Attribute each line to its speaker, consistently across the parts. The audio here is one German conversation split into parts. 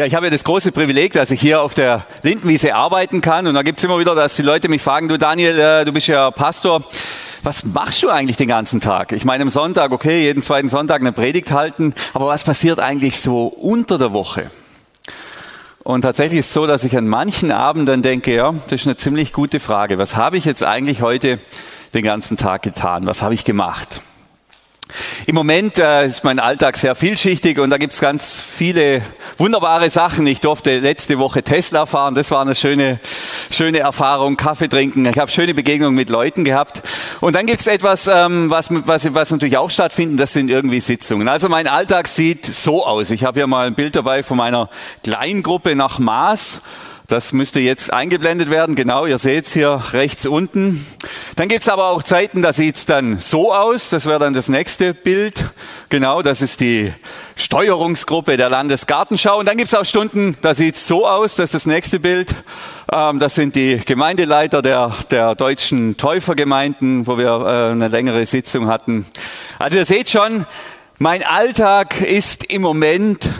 Speaker 1: Ja, ich habe ja das große Privileg, dass ich hier auf der Lindenwiese arbeiten kann. Und da gibt's immer wieder, dass die Leute mich fragen, du Daniel, äh, du bist ja Pastor. Was machst du eigentlich den ganzen Tag? Ich meine, am Sonntag, okay, jeden zweiten Sonntag eine Predigt halten. Aber was passiert eigentlich so unter der Woche? Und tatsächlich ist es so, dass ich an manchen Abenden denke, ja, das ist eine ziemlich gute Frage. Was habe ich jetzt eigentlich heute den ganzen Tag getan? Was habe ich gemacht? Im Moment äh, ist mein Alltag sehr vielschichtig und da gibt's ganz viele wunderbare Sachen. Ich durfte letzte Woche Tesla fahren, das war eine schöne, schöne Erfahrung, Kaffee trinken. Ich habe schöne Begegnungen mit Leuten gehabt. Und dann gibt's etwas, ähm, was, was, was natürlich auch stattfindet, das sind irgendwie Sitzungen. Also mein Alltag sieht so aus. Ich habe hier mal ein Bild dabei von meiner Kleingruppe nach Maß. Das müsste jetzt eingeblendet werden. Genau, ihr seht es hier rechts unten. Dann gibt's aber auch Zeiten, da sieht's dann so aus. Das wäre dann das nächste Bild. Genau, das ist die Steuerungsgruppe der Landesgartenschau. Und dann gibt's auch Stunden, da sieht's so aus. Das ist das nächste Bild. Ähm, das sind die Gemeindeleiter der, der deutschen Täufergemeinden, wo wir äh, eine längere Sitzung hatten. Also ihr seht schon, mein Alltag ist im Moment,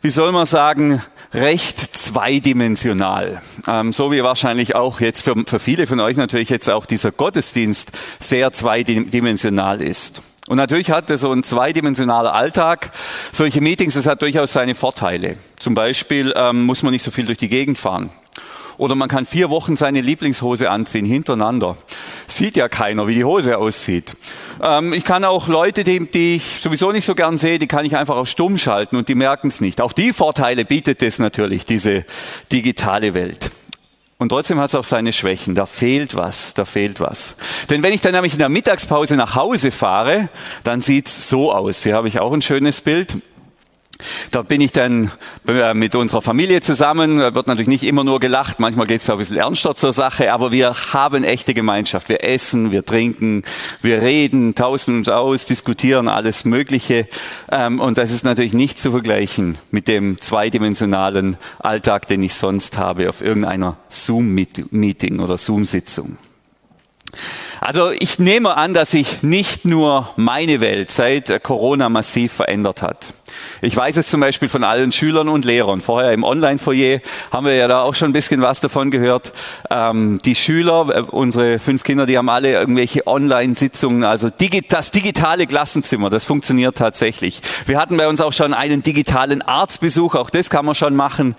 Speaker 1: wie soll man sagen, recht zweidimensional. Ähm, so wie wahrscheinlich auch jetzt für, für viele von euch natürlich jetzt auch dieser Gottesdienst sehr zweidimensional ist. Und natürlich hat so ein zweidimensionaler Alltag solche Meetings, das hat durchaus seine Vorteile. Zum Beispiel ähm, muss man nicht so viel durch die Gegend fahren. Oder man kann vier Wochen seine Lieblingshose anziehen, hintereinander. Sieht ja keiner, wie die Hose aussieht. Ähm, ich kann auch Leute, die, die ich sowieso nicht so gern sehe, die kann ich einfach auf stumm schalten und die merken es nicht. Auch die Vorteile bietet es natürlich, diese digitale Welt. Und trotzdem hat es auch seine Schwächen. Da fehlt was, da fehlt was. Denn wenn ich dann nämlich in der Mittagspause nach Hause fahre, dann sieht's so aus. Hier habe ich auch ein schönes Bild. Da bin ich dann äh, mit unserer Familie zusammen, wird natürlich nicht immer nur gelacht, manchmal geht es auch ein bisschen ernster zur Sache, aber wir haben echte Gemeinschaft. Wir essen, wir trinken, wir reden, tauschen uns aus, diskutieren alles Mögliche. Ähm, und das ist natürlich nicht zu vergleichen mit dem zweidimensionalen Alltag, den ich sonst habe auf irgendeiner Zoom-Meeting oder Zoom-Sitzung. Also ich nehme an, dass sich nicht nur meine Welt seit Corona massiv verändert hat. Ich weiß es zum Beispiel von allen Schülern und Lehrern. Vorher im Online-Foyer haben wir ja da auch schon ein bisschen was davon gehört. Ähm, die Schüler, äh, unsere fünf Kinder, die haben alle irgendwelche Online-Sitzungen, also digi das digitale Klassenzimmer, das funktioniert tatsächlich. Wir hatten bei uns auch schon einen digitalen Arztbesuch, auch das kann man schon machen.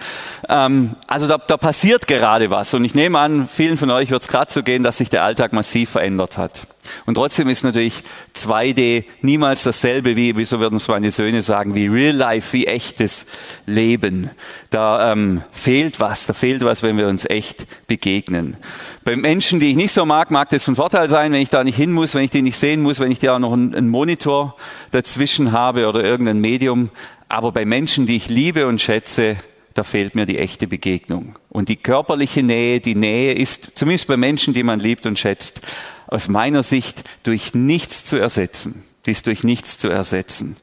Speaker 1: Ähm, also da, da passiert gerade was. Und ich nehme an, vielen von euch wird es gerade so gehen, dass sich der Alltag massiv verändert hat. Und trotzdem ist natürlich 2D niemals dasselbe wie, wie so würden es meine Söhne sagen, wie Real Life, wie echtes Leben. Da ähm, fehlt was, da fehlt was, wenn wir uns echt begegnen. Bei Menschen, die ich nicht so mag, mag das von Vorteil sein, wenn ich da nicht hin muss, wenn ich die nicht sehen muss, wenn ich da noch einen, einen Monitor dazwischen habe oder irgendein Medium. Aber bei Menschen, die ich liebe und schätze, da fehlt mir die echte Begegnung. Und die körperliche Nähe, die Nähe ist, zumindest bei Menschen, die man liebt und schätzt, aus meiner Sicht durch nichts zu ersetzen. Die ist durch nichts zu ersetzen.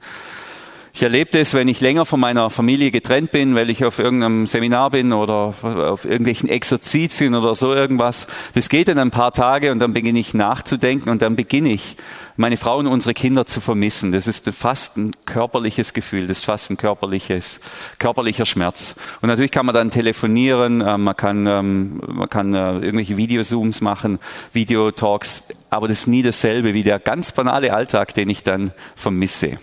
Speaker 1: Ich erlebe das, wenn ich länger von meiner Familie getrennt bin, weil ich auf irgendeinem Seminar bin oder auf irgendwelchen Exerzitien oder so irgendwas. Das geht dann ein paar Tage und dann beginne ich nachzudenken und dann beginne ich meine Frau und unsere Kinder zu vermissen. Das ist fast ein körperliches Gefühl, das ist fast ein körperliches, körperlicher Schmerz. Und natürlich kann man dann telefonieren, äh, man kann, ähm, man kann äh, irgendwelche Videozooms machen, Videotalks, aber das ist nie dasselbe wie der ganz banale Alltag, den ich dann vermisse.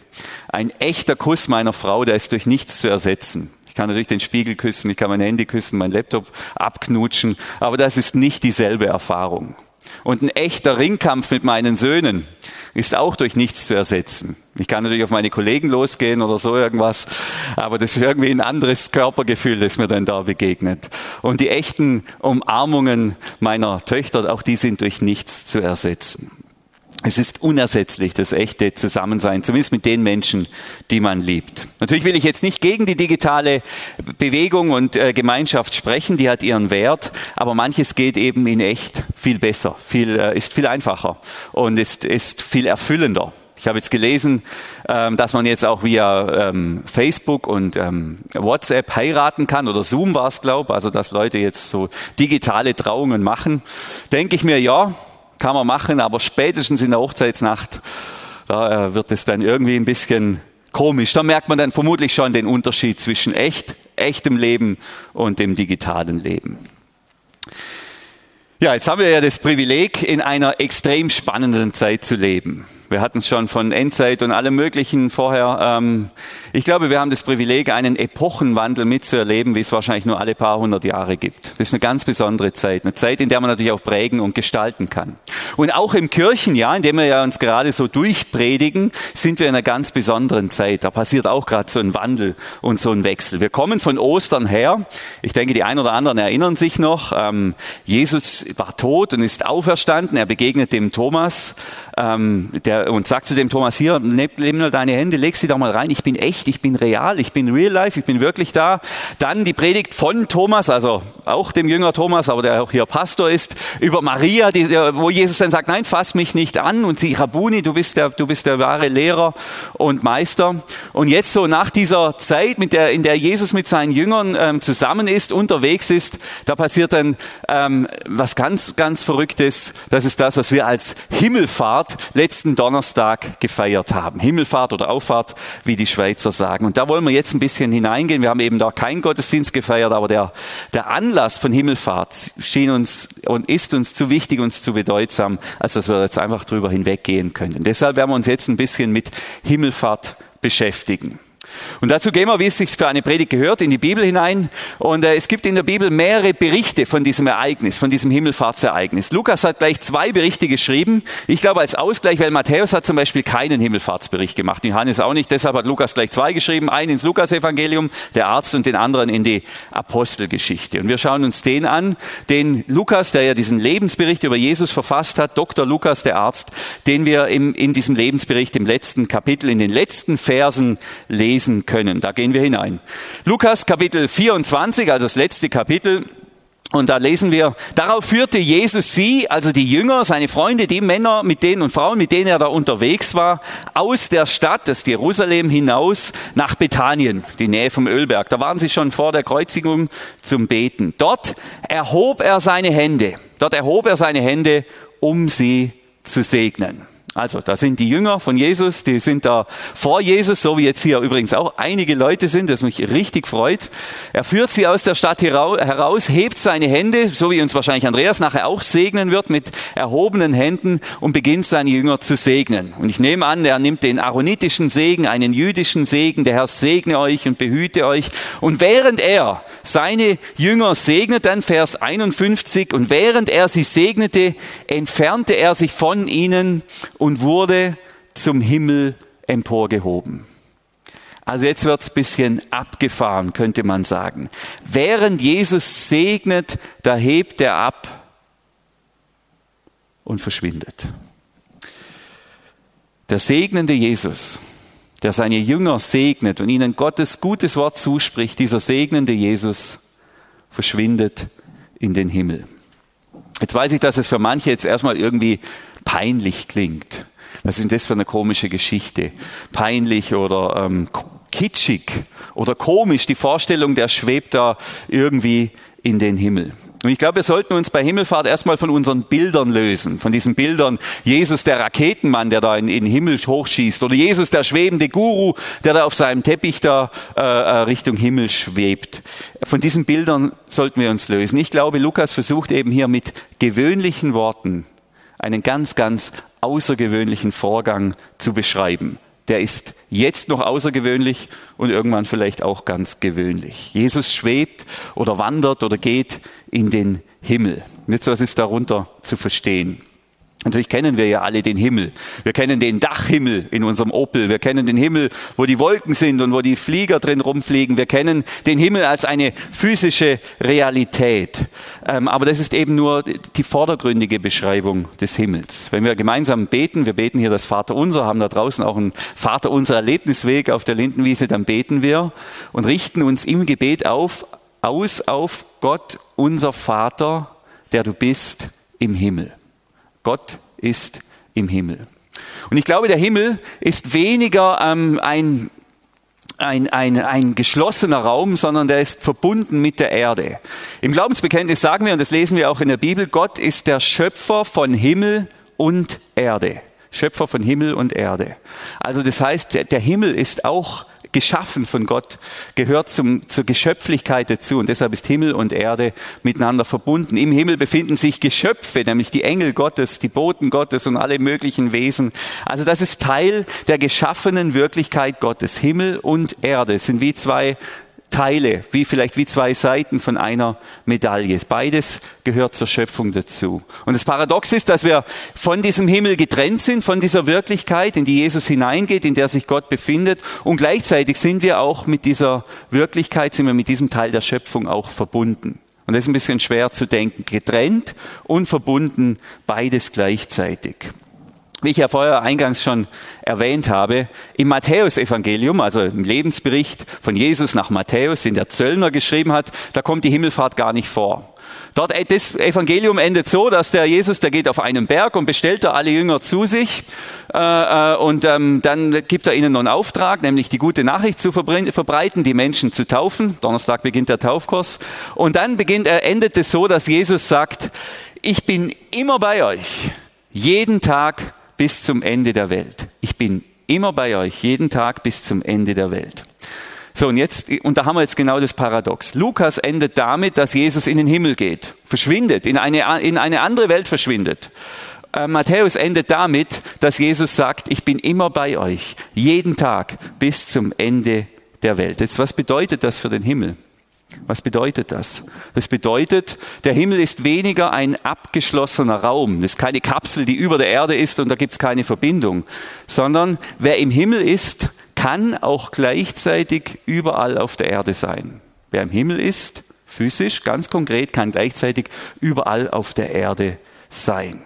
Speaker 1: Ein echter Kuss meiner Frau, der ist durch nichts zu ersetzen. Ich kann natürlich den Spiegel küssen, ich kann mein Handy küssen, mein Laptop abknutschen, aber das ist nicht dieselbe Erfahrung. Und ein echter Ringkampf mit meinen Söhnen ist auch durch nichts zu ersetzen. Ich kann natürlich auf meine Kollegen losgehen oder so irgendwas, aber das ist irgendwie ein anderes Körpergefühl, das mir dann da begegnet. Und die echten Umarmungen meiner Töchter, auch die sind durch nichts zu ersetzen. Es ist unersetzlich, das echte Zusammensein, zumindest mit den Menschen, die man liebt. Natürlich will ich jetzt nicht gegen die digitale Bewegung und äh, Gemeinschaft sprechen, die hat ihren Wert, aber manches geht eben in echt viel besser, viel, äh, ist viel einfacher und ist, ist viel erfüllender. Ich habe jetzt gelesen, ähm, dass man jetzt auch via ähm, Facebook und ähm, WhatsApp heiraten kann oder Zoom war es, glaube also dass Leute jetzt so digitale Trauungen machen. Denke ich mir, ja, kann man machen, aber spätestens in der Hochzeitsnacht, da äh, wird es dann irgendwie ein bisschen komisch. Da merkt man dann vermutlich schon den Unterschied zwischen echt, echtem Leben und dem digitalen Leben. Ja, jetzt haben wir ja das Privileg, in einer extrem spannenden Zeit zu leben. Wir hatten es schon von Endzeit und allem Möglichen vorher. Ähm, ich glaube, wir haben das Privileg, einen Epochenwandel mitzuerleben, wie es wahrscheinlich nur alle paar hundert Jahre gibt. Das ist eine ganz besondere Zeit. Eine Zeit, in der man natürlich auch prägen und gestalten kann. Und auch im Kirchenjahr, in dem wir ja uns gerade so durchpredigen, sind wir in einer ganz besonderen Zeit. Da passiert auch gerade so ein Wandel und so ein Wechsel. Wir kommen von Ostern her. Ich denke, die einen oder anderen erinnern sich noch. Ähm, Jesus war tot und ist auferstanden. Er begegnet dem Thomas, ähm, der der, und sagt zu dem Thomas, hier, nimm, nimm deine Hände, leg sie doch mal rein, ich bin echt, ich bin real, ich bin real life, ich bin wirklich da. Dann die Predigt von Thomas, also auch dem Jünger Thomas, aber der auch hier Pastor ist, über Maria, die, wo Jesus dann sagt, nein, fass mich nicht an und sie, Rabuni, du bist der, du bist der wahre Lehrer und Meister. Und jetzt so nach dieser Zeit, mit der, in der Jesus mit seinen Jüngern ähm, zusammen ist, unterwegs ist, da passiert dann ähm, was ganz, ganz Verrücktes. Das ist das, was wir als Himmelfahrt letzten Donnerstag gefeiert haben. Himmelfahrt oder Auffahrt, wie die Schweizer sagen. Und da wollen wir jetzt ein bisschen hineingehen. Wir haben eben da keinen Gottesdienst gefeiert, aber der, der Anlass von Himmelfahrt schien uns und ist uns zu wichtig, uns zu bedeutsam, als dass wir jetzt einfach drüber hinweggehen können. Deshalb werden wir uns jetzt ein bisschen mit Himmelfahrt beschäftigen. Und dazu gehen wir, wie es sich für eine Predigt gehört, in die Bibel hinein. Und äh, es gibt in der Bibel mehrere Berichte von diesem Ereignis, von diesem Himmelfahrtsereignis. Lukas hat gleich zwei Berichte geschrieben. Ich glaube als Ausgleich, weil Matthäus hat zum Beispiel keinen Himmelfahrtsbericht gemacht. Johannes auch nicht. Deshalb hat Lukas gleich zwei geschrieben. Einen ins Lukasevangelium, der Arzt, und den anderen in die Apostelgeschichte. Und wir schauen uns den an, den Lukas, der ja diesen Lebensbericht über Jesus verfasst hat, Dr. Lukas, der Arzt, den wir im, in diesem Lebensbericht im letzten Kapitel, in den letzten Versen lesen lesen können. Da gehen wir hinein. Lukas Kapitel 24, also das letzte Kapitel. Und da lesen wir, darauf führte Jesus sie, also die Jünger, seine Freunde, die Männer mit denen und Frauen, mit denen er da unterwegs war, aus der Stadt, das Jerusalem hinaus nach Bethanien, die Nähe vom Ölberg. Da waren sie schon vor der Kreuzigung zum Beten. Dort erhob er seine Hände. Dort erhob er seine Hände, um sie zu segnen. Also, da sind die Jünger von Jesus, die sind da vor Jesus, so wie jetzt hier übrigens auch einige Leute sind, das mich richtig freut. Er führt sie aus der Stadt heraus, hebt seine Hände, so wie uns wahrscheinlich Andreas nachher auch segnen wird, mit erhobenen Händen und beginnt seine Jünger zu segnen. Und ich nehme an, er nimmt den aaronitischen Segen, einen jüdischen Segen, der Herr segne euch und behüte euch. Und während er seine Jünger segnet, dann Vers 51, und während er sie segnete, entfernte er sich von ihnen und wurde zum Himmel emporgehoben. Also jetzt wird's bisschen abgefahren, könnte man sagen. Während Jesus segnet, da hebt er ab und verschwindet. Der segnende Jesus, der seine Jünger segnet und ihnen Gottes gutes Wort zuspricht, dieser segnende Jesus verschwindet in den Himmel. Jetzt weiß ich, dass es für manche jetzt erstmal irgendwie peinlich klingt. Was ist denn das für eine komische Geschichte? Peinlich oder ähm, kitschig oder komisch. Die Vorstellung, der schwebt da irgendwie in den Himmel. Und ich glaube, wir sollten uns bei Himmelfahrt erstmal von unseren Bildern lösen, von diesen Bildern Jesus der Raketenmann, der da in, in den Himmel hochschießt, oder Jesus der schwebende Guru, der da auf seinem Teppich da äh, äh, Richtung Himmel schwebt. Von diesen Bildern sollten wir uns lösen. Ich glaube, Lukas versucht eben hier mit gewöhnlichen Worten einen ganz, ganz außergewöhnlichen Vorgang zu beschreiben. Der ist jetzt noch außergewöhnlich und irgendwann vielleicht auch ganz gewöhnlich. Jesus schwebt oder wandert oder geht in den Himmel. Jetzt was ist darunter zu verstehen? Natürlich kennen wir ja alle den Himmel. Wir kennen den Dachhimmel in unserem Opel. Wir kennen den Himmel, wo die Wolken sind und wo die Flieger drin rumfliegen. Wir kennen den Himmel als eine physische Realität. Ähm, aber das ist eben nur die vordergründige Beschreibung des Himmels. Wenn wir gemeinsam beten, wir beten hier das Vaterunser, haben da draußen auch einen Vaterunser Erlebnisweg auf der Lindenwiese, dann beten wir und richten uns im Gebet auf, aus auf Gott, unser Vater, der du bist im Himmel. Gott ist im Himmel. Und ich glaube, der Himmel ist weniger ähm, ein, ein, ein, ein geschlossener Raum, sondern der ist verbunden mit der Erde. Im Glaubensbekenntnis sagen wir, und das lesen wir auch in der Bibel, Gott ist der Schöpfer von Himmel und Erde. Schöpfer von Himmel und Erde. Also das heißt, der, der Himmel ist auch geschaffen von Gott, gehört zum, zur Geschöpflichkeit dazu und deshalb ist Himmel und Erde miteinander verbunden. Im Himmel befinden sich Geschöpfe, nämlich die Engel Gottes, die Boten Gottes und alle möglichen Wesen. Also das ist Teil der geschaffenen Wirklichkeit Gottes. Himmel und Erde sind wie zwei Teile, wie vielleicht wie zwei Seiten von einer Medaille. Beides gehört zur Schöpfung dazu. Und das Paradox ist, dass wir von diesem Himmel getrennt sind, von dieser Wirklichkeit, in die Jesus hineingeht, in der sich Gott befindet. Und gleichzeitig sind wir auch mit dieser Wirklichkeit, sind wir mit diesem Teil der Schöpfung auch verbunden. Und das ist ein bisschen schwer zu denken. Getrennt und verbunden, beides gleichzeitig wie ich ja vorher eingangs schon erwähnt habe, im Matthäusevangelium, also im Lebensbericht von Jesus nach Matthäus, den der Zöllner geschrieben hat, da kommt die Himmelfahrt gar nicht vor. Dort, äh, das Evangelium endet so, dass der Jesus, der geht auf einen Berg und bestellt da alle Jünger zu sich äh, äh, und ähm, dann gibt er ihnen noch einen Auftrag, nämlich die gute Nachricht zu verbreiten, die Menschen zu taufen. Donnerstag beginnt der Taufkurs und dann beginnt er, endet es so, dass Jesus sagt, ich bin immer bei euch, jeden Tag bis zum Ende der Welt. Ich bin immer bei euch, jeden Tag bis zum Ende der Welt. So, und jetzt, und da haben wir jetzt genau das Paradox. Lukas endet damit, dass Jesus in den Himmel geht, verschwindet, in eine, in eine andere Welt verschwindet. Äh, Matthäus endet damit, dass Jesus sagt, ich bin immer bei euch, jeden Tag bis zum Ende der Welt. Jetzt, was bedeutet das für den Himmel? Was bedeutet das? Das bedeutet, der Himmel ist weniger ein abgeschlossener Raum. Das ist keine Kapsel, die über der Erde ist und da gibt es keine Verbindung, sondern wer im Himmel ist, kann auch gleichzeitig überall auf der Erde sein. Wer im Himmel ist, physisch, ganz konkret, kann gleichzeitig überall auf der Erde sein.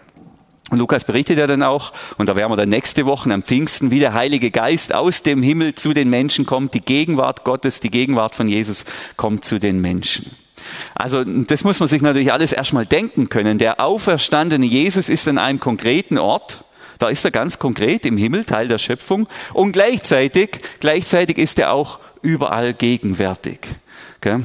Speaker 1: Und Lukas berichtet ja dann auch, und da werden wir dann nächste Woche am Pfingsten, wie der Heilige Geist aus dem Himmel zu den Menschen kommt, die Gegenwart Gottes, die Gegenwart von Jesus kommt zu den Menschen. Also das muss man sich natürlich alles erstmal denken können. Der auferstandene Jesus ist an einem konkreten Ort, da ist er ganz konkret im Himmel, Teil der Schöpfung, und gleichzeitig, gleichzeitig ist er auch überall gegenwärtig. Okay?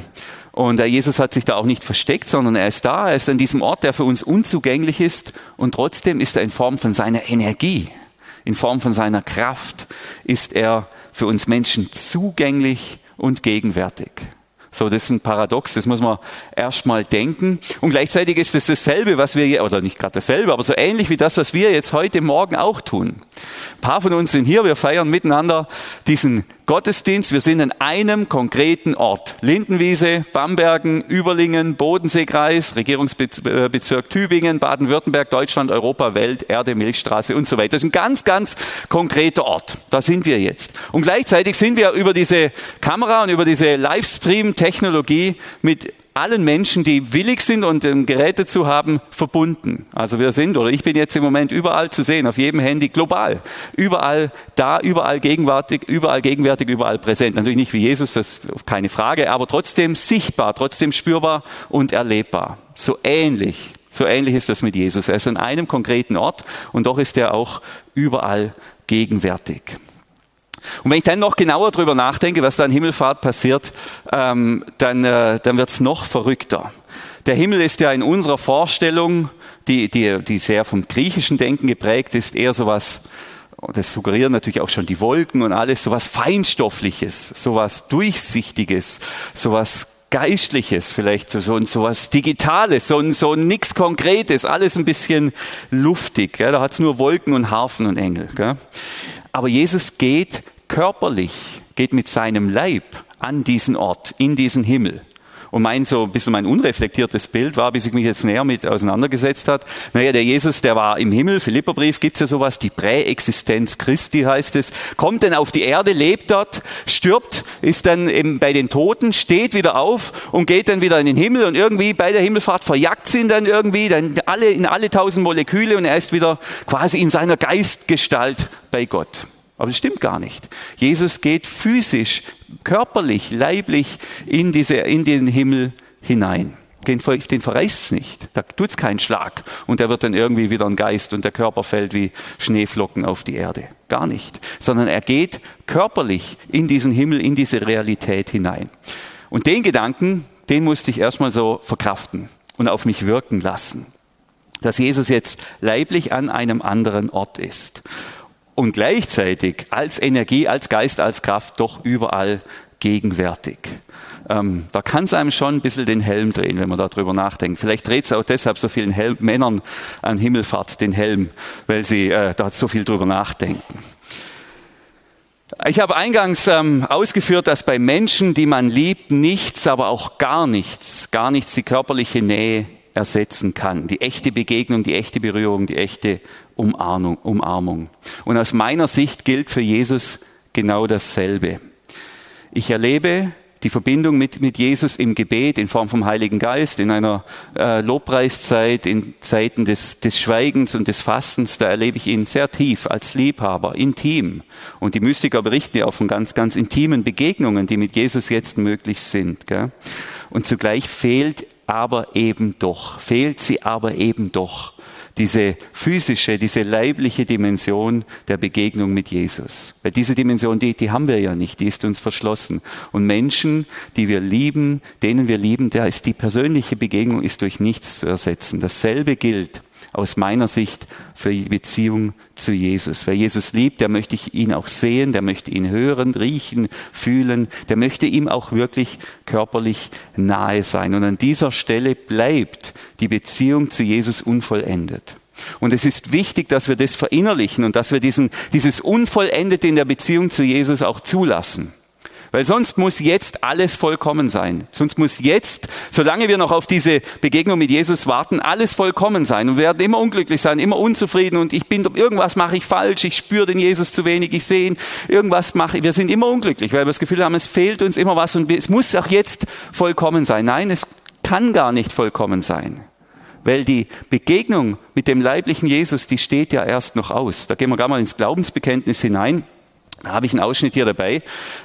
Speaker 1: Und Jesus hat sich da auch nicht versteckt, sondern er ist da, er ist an diesem Ort, der für uns unzugänglich ist und trotzdem ist er in Form von seiner Energie, in Form von seiner Kraft, ist er für uns Menschen zugänglich und gegenwärtig. So, das ist ein Paradox, das muss man erstmal denken. Und gleichzeitig ist es dasselbe, was wir, oder nicht gerade dasselbe, aber so ähnlich wie das, was wir jetzt heute Morgen auch tun. Ein paar von uns sind hier, wir feiern miteinander diesen Gottesdienst. Wir sind an einem konkreten Ort. Lindenwiese, Bambergen, Überlingen, Bodenseekreis, Regierungsbezirk Tübingen, Baden-Württemberg, Deutschland, Europa, Welt, Erde, Milchstraße und so weiter. Das ist ein ganz, ganz konkreter Ort. Da sind wir jetzt. Und gleichzeitig sind wir über diese Kamera und über diese Livestream-Technologie mit allen Menschen, die willig sind und ähm, Geräte zu haben, verbunden. Also wir sind, oder ich bin jetzt im Moment überall zu sehen, auf jedem Handy, global. Überall da, überall gegenwärtig, überall gegenwärtig, überall präsent. Natürlich nicht wie Jesus, das ist keine Frage, aber trotzdem sichtbar, trotzdem spürbar und erlebbar. So ähnlich. So ähnlich ist das mit Jesus. Er ist an einem konkreten Ort und doch ist er auch überall gegenwärtig. Und wenn ich dann noch genauer drüber nachdenke, was da an Himmelfahrt passiert, ähm, dann, äh, dann wird's noch verrückter. Der Himmel ist ja in unserer Vorstellung, die, die, die sehr vom griechischen Denken geprägt ist, eher sowas, das suggerieren natürlich auch schon die Wolken und alles, sowas Feinstoffliches, sowas Durchsichtiges, sowas Geistliches, vielleicht so, so, so was Digitales, so, so nix Konkretes, alles ein bisschen luftig. Gell? Da hat's nur Wolken und Harfen und Engel. Gell? Aber Jesus geht körperlich, geht mit seinem Leib an diesen Ort, in diesen Himmel. Und mein so ein bisschen mein unreflektiertes Bild war, bis ich mich jetzt näher mit auseinandergesetzt hat. Naja, der Jesus, der war im Himmel, Philipperbrief gibt's ja sowas, die Präexistenz Christi heißt es, kommt dann auf die Erde, lebt dort, stirbt, ist dann eben bei den Toten, steht wieder auf und geht dann wieder in den Himmel und irgendwie bei der Himmelfahrt verjagt ihn dann irgendwie, dann alle, in alle tausend Moleküle und er ist wieder quasi in seiner Geistgestalt bei Gott. Aber das stimmt gar nicht. Jesus geht physisch, körperlich, leiblich in, diese, in den Himmel hinein. Den, den verreißt es nicht. Da tut es keinen Schlag. Und er wird dann irgendwie wieder ein Geist und der Körper fällt wie Schneeflocken auf die Erde. Gar nicht. Sondern er geht körperlich in diesen Himmel, in diese Realität hinein. Und den Gedanken, den musste ich erstmal so verkraften und auf mich wirken lassen. Dass Jesus jetzt leiblich an einem anderen Ort ist. Und gleichzeitig als Energie, als Geist, als Kraft doch überall gegenwärtig. Ähm, da kann es einem schon ein bisschen den Helm drehen, wenn man darüber nachdenkt. Vielleicht dreht es auch deshalb so vielen Hel Männern an Himmelfahrt den Helm, weil sie äh, da so viel drüber nachdenken. Ich habe eingangs ähm, ausgeführt, dass bei Menschen, die man liebt, nichts, aber auch gar nichts, gar nichts die körperliche Nähe ersetzen kann. Die echte Begegnung, die echte Berührung, die echte Umarmung. Umarmung. Und aus meiner Sicht gilt für Jesus genau dasselbe. Ich erlebe die Verbindung mit, mit Jesus im Gebet in Form vom Heiligen Geist, in einer äh, Lobpreiszeit, in Zeiten des, des Schweigens und des Fastens, da erlebe ich ihn sehr tief als Liebhaber, intim. Und die Mystiker berichten ja auch von ganz, ganz intimen Begegnungen, die mit Jesus jetzt möglich sind. Gell? Und zugleich fehlt aber eben doch, fehlt sie aber eben doch diese physische, diese leibliche Dimension der Begegnung mit Jesus. Weil diese Dimension, die, die haben wir ja nicht, die ist uns verschlossen. Und Menschen, die wir lieben, denen wir lieben, da ist die persönliche Begegnung ist durch nichts zu ersetzen. Dasselbe gilt aus meiner Sicht für die Beziehung zu Jesus. Wer Jesus liebt, der möchte ich ihn auch sehen, der möchte ihn hören, riechen, fühlen, der möchte ihm auch wirklich körperlich nahe sein. Und an dieser Stelle bleibt die Beziehung zu Jesus unvollendet. Und es ist wichtig, dass wir das verinnerlichen und dass wir diesen, dieses Unvollendete in der Beziehung zu Jesus auch zulassen. Weil sonst muss jetzt alles vollkommen sein. Sonst muss jetzt, solange wir noch auf diese Begegnung mit Jesus warten, alles vollkommen sein. Und wir werden immer unglücklich sein, immer unzufrieden und ich bin, irgendwas mache ich falsch, ich spüre den Jesus zu wenig, ich sehe ihn, irgendwas mache ich. Wir sind immer unglücklich, weil wir das Gefühl haben, es fehlt uns immer was und es muss auch jetzt vollkommen sein. Nein, es kann gar nicht vollkommen sein. Weil die Begegnung mit dem leiblichen Jesus, die steht ja erst noch aus. Da gehen wir gar mal ins Glaubensbekenntnis hinein. Da habe ich einen Ausschnitt hier dabei.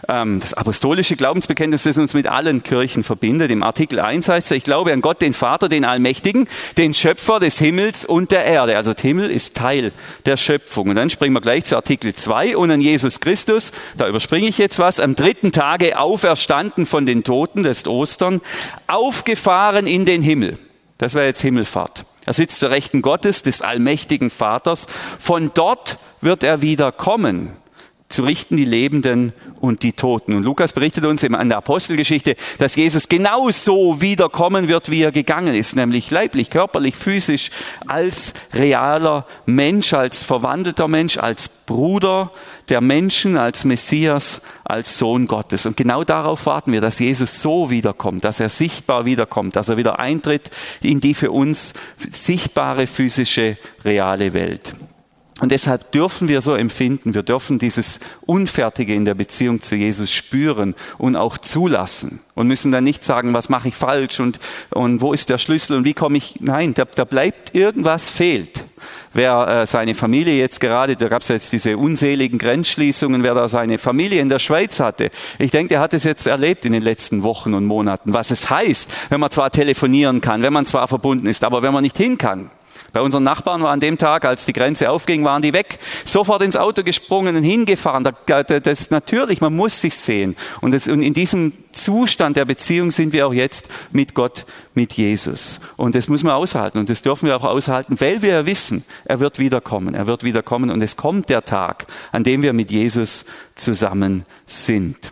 Speaker 1: Ähm, das apostolische Glaubensbekenntnis, das uns mit allen Kirchen verbindet. Im Artikel 1 heißt es, ich glaube an Gott, den Vater, den Allmächtigen, den Schöpfer des Himmels und der Erde. Also der Himmel ist Teil der Schöpfung. Und dann springen wir gleich zu Artikel 2 und an Jesus Christus. Da überspringe ich jetzt was. Am dritten Tage auferstanden von den Toten, das ist Ostern, aufgefahren in den Himmel. Das wäre jetzt Himmelfahrt. Er sitzt zur Rechten Gottes, des allmächtigen Vaters. Von dort wird er wieder kommen zu richten die Lebenden und die Toten. Und Lukas berichtet uns in der Apostelgeschichte, dass Jesus genauso wiederkommen wird, wie er gegangen ist, nämlich leiblich, körperlich, physisch, als realer Mensch, als verwandelter Mensch, als Bruder der Menschen, als Messias, als Sohn Gottes. Und genau darauf warten wir, dass Jesus so wiederkommt, dass er sichtbar wiederkommt, dass er wieder eintritt in die für uns sichtbare physische, reale Welt. Und deshalb dürfen wir so empfinden, wir dürfen dieses Unfertige in der Beziehung zu Jesus spüren und auch zulassen und müssen dann nicht sagen, was mache ich falsch und, und wo ist der Schlüssel und wie komme ich, nein, da, da bleibt irgendwas fehlt. Wer äh, seine Familie jetzt gerade, da gab es jetzt diese unseligen Grenzschließungen, wer da seine Familie in der Schweiz hatte, ich denke, der hat es jetzt erlebt in den letzten Wochen und Monaten, was es heißt, wenn man zwar telefonieren kann, wenn man zwar verbunden ist, aber wenn man nicht hin kann. Bei unseren Nachbarn war an dem Tag, als die Grenze aufging, waren die weg, sofort ins Auto gesprungen und hingefahren. Das ist natürlich, man muss sich sehen. Und, in diesem Zustand der Beziehung sind wir auch jetzt mit Gott, mit Jesus. Und das muss man aushalten. Und das dürfen wir auch aushalten, weil wir ja wissen, er wird wiederkommen. Er wird wiederkommen. Und es kommt der Tag, an dem wir mit Jesus zusammen sind.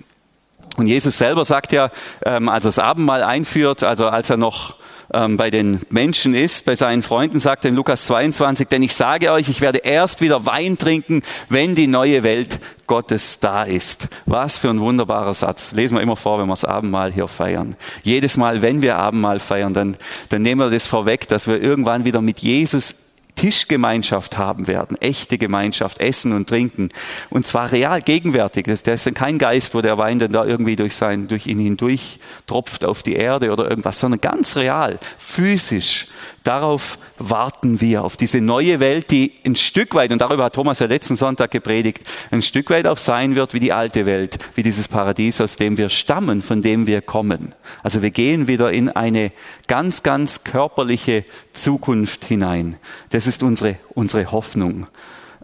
Speaker 1: Und Jesus selber sagt ja, ähm, als er das Abendmahl einführt, also als er noch ähm, bei den Menschen ist, bei seinen Freunden, sagt er in Lukas 22, denn ich sage euch, ich werde erst wieder Wein trinken, wenn die neue Welt Gottes da ist. Was für ein wunderbarer Satz. Lesen wir immer vor, wenn wir das Abendmahl hier feiern. Jedes Mal, wenn wir Abendmahl feiern, dann, dann nehmen wir das vorweg, dass wir irgendwann wieder mit Jesus Tischgemeinschaft haben werden, echte Gemeinschaft, Essen und Trinken. Und zwar real, gegenwärtig. Das, das ist kein Geist, wo der Wein dann da irgendwie durch, sein, durch ihn hindurch tropft auf die Erde oder irgendwas, sondern ganz real, physisch. Darauf warten wir, auf diese neue Welt, die ein Stück weit, und darüber hat Thomas ja letzten Sonntag gepredigt, ein Stück weit auch sein wird wie die alte Welt, wie dieses Paradies, aus dem wir stammen, von dem wir kommen. Also wir gehen wieder in eine ganz, ganz körperliche Zukunft hinein. Das ist unsere, unsere Hoffnung.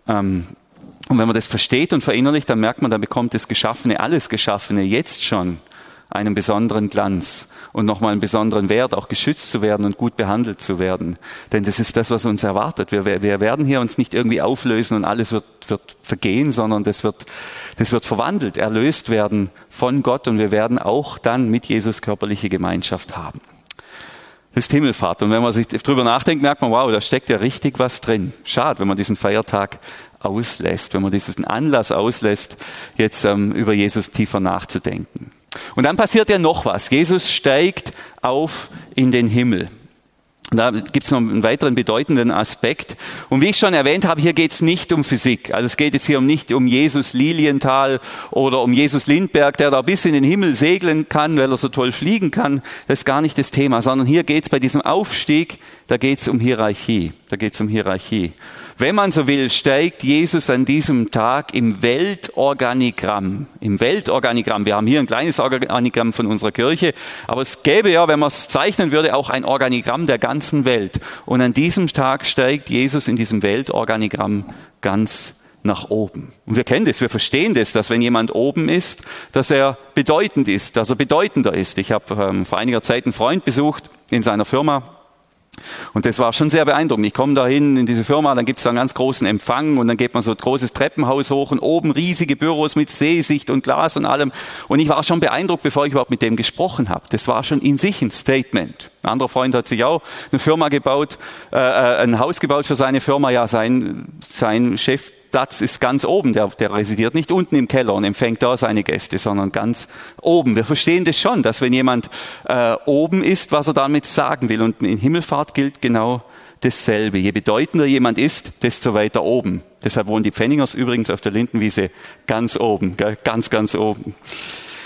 Speaker 1: Ähm, und wenn man das versteht und verinnerlicht, dann merkt man, dann bekommt das Geschaffene, alles Geschaffene jetzt schon einen besonderen Glanz und nochmal einen besonderen Wert, auch geschützt zu werden und gut behandelt zu werden. Denn das ist das, was uns erwartet. Wir, wir werden hier uns nicht irgendwie auflösen und alles wird, wird vergehen, sondern das wird, das wird verwandelt, erlöst werden von Gott und wir werden auch dann mit Jesus körperliche Gemeinschaft haben. Das ist Himmelfahrt. Und wenn man sich drüber nachdenkt, merkt man, wow, da steckt ja richtig was drin. Schade, wenn man diesen Feiertag auslässt, wenn man diesen Anlass auslässt, jetzt ähm, über Jesus tiefer nachzudenken. Und dann passiert ja noch was. Jesus steigt auf in den Himmel. Da gibt es noch einen weiteren bedeutenden Aspekt. Und wie ich schon erwähnt habe, hier geht es nicht um Physik. Also es geht jetzt hier nicht um Jesus Lilienthal oder um Jesus Lindberg, der da bis in den Himmel segeln kann, weil er so toll fliegen kann. Das ist gar nicht das Thema, sondern hier geht es bei diesem Aufstieg, da geht es um Hierarchie. Da geht es um Hierarchie. Wenn man so will, steigt Jesus an diesem Tag im Weltorganigramm. Im Weltorganigramm. Wir haben hier ein kleines Organigramm von unserer Kirche, aber es gäbe ja, wenn man es zeichnen würde, auch ein Organigramm der ganzen Welt. Und an diesem Tag steigt Jesus in diesem Weltorganigramm ganz nach oben. Und wir kennen das, wir verstehen das, dass wenn jemand oben ist, dass er bedeutend ist, dass er bedeutender ist. Ich habe ähm, vor einiger Zeit einen Freund besucht in seiner Firma und das war schon sehr beeindruckend. Ich komme da hin in diese Firma, dann gibt es da einen ganz großen Empfang und dann geht man so ein großes Treppenhaus hoch und oben riesige Büros mit Seesicht und Glas und allem. Und ich war schon beeindruckt, bevor ich überhaupt mit dem gesprochen habe. Das war schon in sich ein Statement. Ein anderer Freund hat sich auch eine Firma gebaut, äh, äh ein Haus gebaut für seine Firma. Ja, sein, sein Chef Platz ist ganz oben, der, der residiert nicht unten im Keller und empfängt da seine Gäste, sondern ganz oben. Wir verstehen das schon, dass wenn jemand äh, oben ist, was er damit sagen will. Und in Himmelfahrt gilt genau dasselbe. Je bedeutender jemand ist, desto weiter oben. Deshalb wohnen die Pfenningers übrigens auf der Lindenwiese ganz oben, gell? ganz, ganz oben.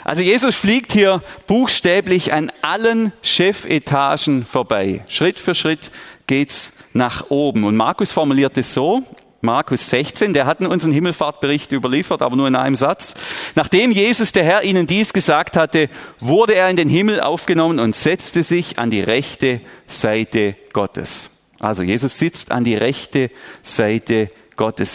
Speaker 1: Also Jesus fliegt hier buchstäblich an allen Chefetagen vorbei. Schritt für Schritt geht's nach oben. Und Markus formuliert es so, Markus 16, der hat uns einen Himmelfahrtbericht überliefert, aber nur in einem Satz. Nachdem Jesus, der Herr, ihnen dies gesagt hatte, wurde er in den Himmel aufgenommen und setzte sich an die rechte Seite Gottes. Also Jesus sitzt an die rechte Seite Gottes.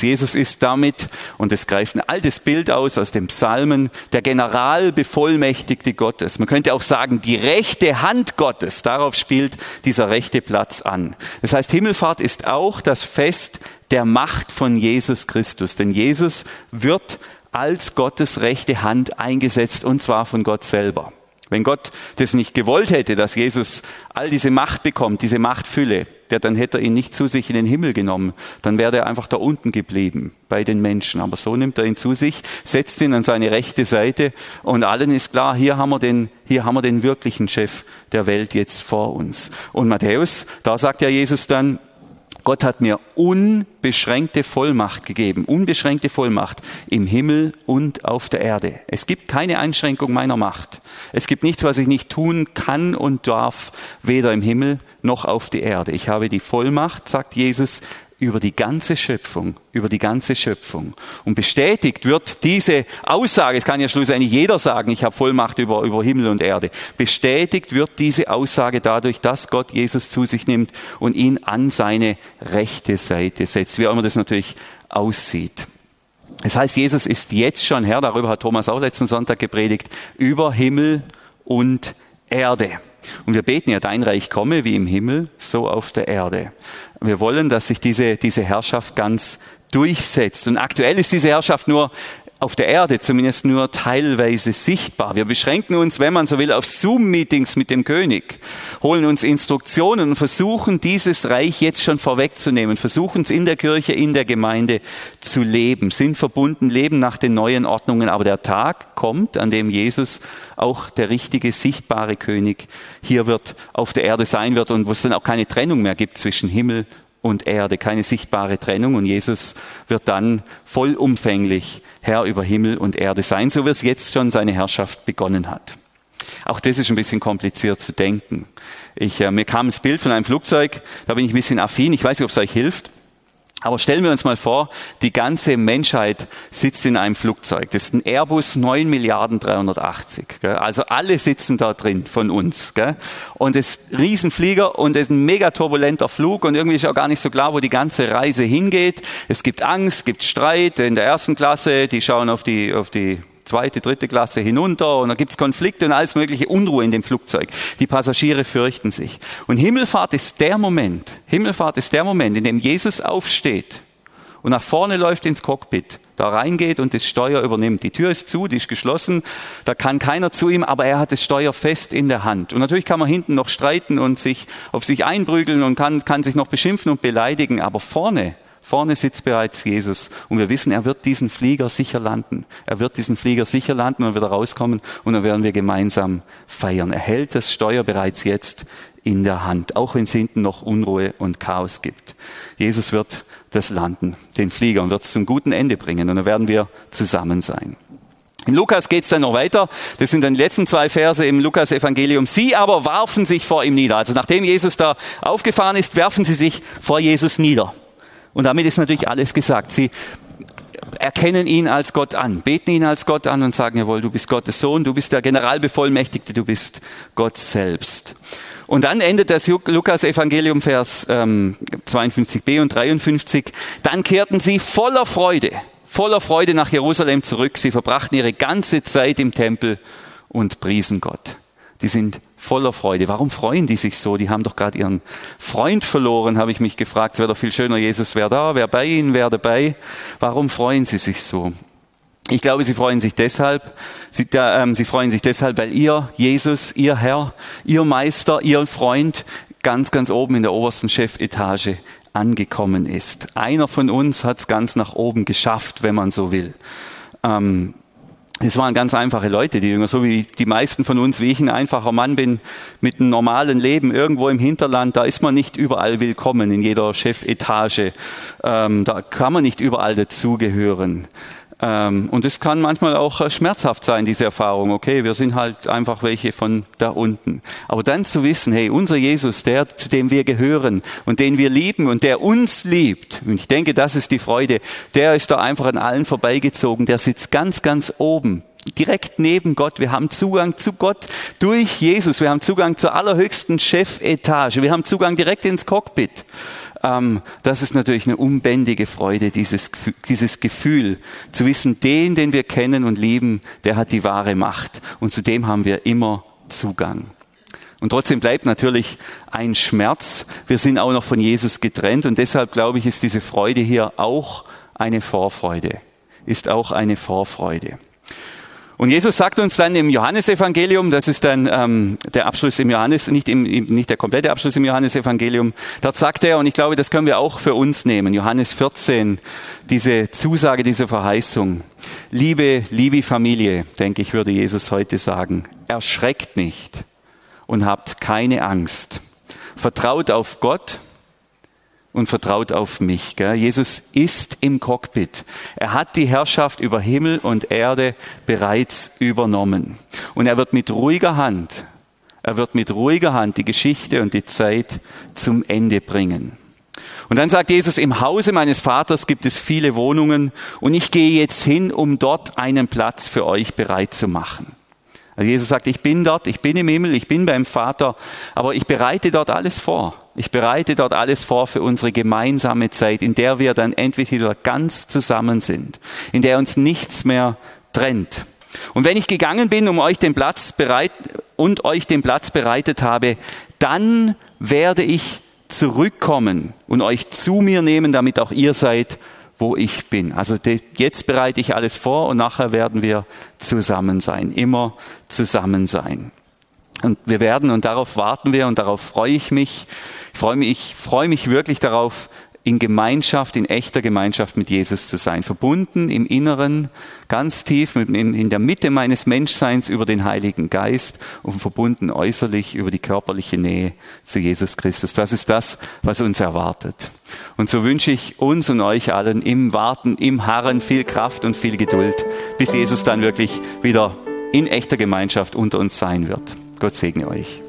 Speaker 1: Jesus ist damit, und es greift ein altes Bild aus aus dem Psalmen, der Generalbevollmächtigte Gottes. Man könnte auch sagen, die rechte Hand Gottes. Darauf spielt dieser rechte Platz an. Das heißt, Himmelfahrt ist auch das Fest der Macht von Jesus Christus. Denn Jesus wird als Gottes rechte Hand eingesetzt, und zwar von Gott selber. Wenn Gott das nicht gewollt hätte, dass Jesus all diese Macht bekommt, diese Machtfülle, der, dann hätte er ihn nicht zu sich in den Himmel genommen. Dann wäre er einfach da unten geblieben bei den Menschen. Aber so nimmt er ihn zu sich, setzt ihn an seine rechte Seite und allen ist klar, hier haben wir den, hier haben wir den wirklichen Chef der Welt jetzt vor uns. Und Matthäus, da sagt ja Jesus dann, Gott hat mir unbeschränkte Vollmacht gegeben, unbeschränkte Vollmacht im Himmel und auf der Erde. Es gibt keine Einschränkung meiner Macht. Es gibt nichts, was ich nicht tun kann und darf, weder im Himmel noch auf der Erde. Ich habe die Vollmacht, sagt Jesus, über die ganze Schöpfung, über die ganze Schöpfung. Und bestätigt wird diese Aussage, es kann ja schlussendlich jeder sagen, ich habe Vollmacht über, über Himmel und Erde. Bestätigt wird diese Aussage dadurch, dass Gott Jesus zu sich nimmt und ihn an seine rechte Seite setzt, wie auch immer das natürlich aussieht. Das heißt, Jesus ist jetzt schon Herr, darüber hat Thomas auch letzten Sonntag gepredigt, über Himmel und Erde. Und wir beten ja, dein Reich komme wie im Himmel, so auf der Erde. Wir wollen, dass sich diese, diese Herrschaft ganz durchsetzt. Und aktuell ist diese Herrschaft nur auf der Erde zumindest nur teilweise sichtbar. Wir beschränken uns, wenn man so will, auf Zoom-Meetings mit dem König, holen uns Instruktionen und versuchen, dieses Reich jetzt schon vorwegzunehmen, versuchen es in der Kirche, in der Gemeinde zu leben, sind verbunden, leben nach den neuen Ordnungen. Aber der Tag kommt, an dem Jesus auch der richtige, sichtbare König hier wird, auf der Erde sein wird und wo es dann auch keine Trennung mehr gibt zwischen Himmel und Erde, keine sichtbare Trennung. Und Jesus wird dann vollumfänglich Herr über Himmel und Erde sein, so wie es jetzt schon seine Herrschaft begonnen hat. Auch das ist ein bisschen kompliziert zu denken. Ich, äh, mir kam das Bild von einem Flugzeug, da bin ich ein bisschen affin, ich weiß nicht, ob es euch hilft. Aber stellen wir uns mal vor, die ganze Menschheit sitzt in einem Flugzeug. Das ist ein Airbus 9 Milliarden 380. Gell? Also alle sitzen da drin von uns. Gell? Und es ist ein Riesenflieger und es ist ein mega turbulenter Flug und irgendwie ist auch gar nicht so klar, wo die ganze Reise hingeht. Es gibt Angst, es gibt Streit in der ersten Klasse, die schauen auf die, auf die zweite, dritte Klasse hinunter und da gibt's Konflikte und alles mögliche Unruhe in dem Flugzeug. Die Passagiere fürchten sich. Und Himmelfahrt ist der Moment, Himmelfahrt ist der Moment, in dem Jesus aufsteht und nach vorne läuft ins Cockpit, da reingeht und das Steuer übernimmt. Die Tür ist zu, die ist geschlossen, da kann keiner zu ihm, aber er hat das Steuer fest in der Hand. Und natürlich kann man hinten noch streiten und sich auf sich einprügeln und kann, kann sich noch beschimpfen und beleidigen, aber vorne, Vorne sitzt bereits Jesus und wir wissen, er wird diesen Flieger sicher landen. Er wird diesen Flieger sicher landen und wieder rauskommen und dann werden wir gemeinsam feiern. Er hält das Steuer bereits jetzt in der Hand, auch wenn es hinten noch Unruhe und Chaos gibt. Jesus wird das landen, den Flieger, und wird es zum guten Ende bringen. Und dann werden wir zusammen sein. In Lukas geht es dann noch weiter. Das sind dann die letzten zwei Verse im Lukas-Evangelium. Sie aber warfen sich vor ihm nieder. Also nachdem Jesus da aufgefahren ist, werfen sie sich vor Jesus nieder. Und damit ist natürlich alles gesagt. Sie erkennen ihn als Gott an, beten ihn als Gott an und sagen, jawohl, du bist Gottes Sohn, du bist der Generalbevollmächtigte, du bist Gott selbst. Und dann endet das Lukas Evangelium Vers ähm, 52b und 53. Dann kehrten sie voller Freude, voller Freude nach Jerusalem zurück. Sie verbrachten ihre ganze Zeit im Tempel und priesen Gott. Die sind voller Freude. Warum freuen die sich so? Die haben doch gerade ihren Freund verloren, habe ich mich gefragt. Es wäre doch viel schöner, Jesus wäre da, wäre bei ihnen, wäre dabei. Warum freuen sie sich so? Ich glaube, sie freuen sich deshalb, sie, äh, sie freuen sich deshalb, weil ihr Jesus, ihr Herr, ihr Meister, ihr Freund ganz, ganz oben in der obersten Chefetage angekommen ist. Einer von uns hat es ganz nach oben geschafft, wenn man so will. Ähm, es waren ganz einfache Leute, die Jünger, so wie die meisten von uns, wie ich ein einfacher Mann bin, mit einem normalen Leben irgendwo im Hinterland, da ist man nicht überall willkommen, in jeder Chefetage. Ähm, da kann man nicht überall dazugehören. Ähm, und es kann manchmal auch äh, schmerzhaft sein, diese Erfahrung. Okay, wir sind halt einfach welche von da unten. Aber dann zu wissen, hey, unser Jesus, der, zu dem wir gehören und den wir lieben und der uns liebt, und ich denke, das ist die Freude, der ist da einfach an allen vorbeigezogen, der sitzt ganz, ganz oben direkt neben Gott. Wir haben Zugang zu Gott durch Jesus. Wir haben Zugang zur allerhöchsten Chefetage. Wir haben Zugang direkt ins Cockpit ähm, das ist natürlich eine unbändige Freude, dieses, dieses Gefühl zu wissen, den, den wir kennen und lieben, der hat die wahre Macht und zu dem haben wir immer Zugang. Und trotzdem bleibt natürlich ein Schmerz. Wir sind auch noch von Jesus getrennt und deshalb glaube ich, ist diese Freude hier auch eine Vorfreude. Ist auch eine Vorfreude. Und Jesus sagt uns dann im Johannesevangelium, das ist dann ähm, der Abschluss im Johannes, nicht, im, nicht der komplette Abschluss im Johannesevangelium, dort sagt er, und ich glaube, das können wir auch für uns nehmen, Johannes 14, diese Zusage, diese Verheißung. Liebe, liebe Familie, denke ich, würde Jesus heute sagen, erschreckt nicht und habt keine Angst. Vertraut auf Gott, und vertraut auf mich. Gell? Jesus ist im Cockpit. Er hat die Herrschaft über Himmel und Erde bereits übernommen. Und er wird mit ruhiger Hand, er wird mit ruhiger Hand die Geschichte und die Zeit zum Ende bringen. Und dann sagt Jesus, im Hause meines Vaters gibt es viele Wohnungen und ich gehe jetzt hin, um dort einen Platz für euch bereit zu machen. Also Jesus sagt, ich bin dort, ich bin im Himmel, ich bin beim Vater, aber ich bereite dort alles vor. Ich bereite dort alles vor für unsere gemeinsame Zeit, in der wir dann endlich wieder ganz zusammen sind, in der uns nichts mehr trennt. Und wenn ich gegangen bin, um euch den Platz bereit und euch den Platz bereitet habe, dann werde ich zurückkommen und euch zu mir nehmen, damit auch ihr seid, wo ich bin. Also jetzt bereite ich alles vor und nachher werden wir zusammen sein, immer zusammen sein. Und wir werden, und darauf warten wir und darauf freue ich mich, ich freue mich, ich freue mich wirklich darauf, in Gemeinschaft, in echter Gemeinschaft mit Jesus zu sein. Verbunden im Inneren, ganz tief in der Mitte meines Menschseins über den Heiligen Geist und verbunden äußerlich über die körperliche Nähe zu Jesus Christus. Das ist das, was uns erwartet. Und so wünsche ich uns und euch allen im Warten, im Harren viel Kraft und viel Geduld, bis Jesus dann wirklich wieder in echter Gemeinschaft unter uns sein wird. Gott segne euch.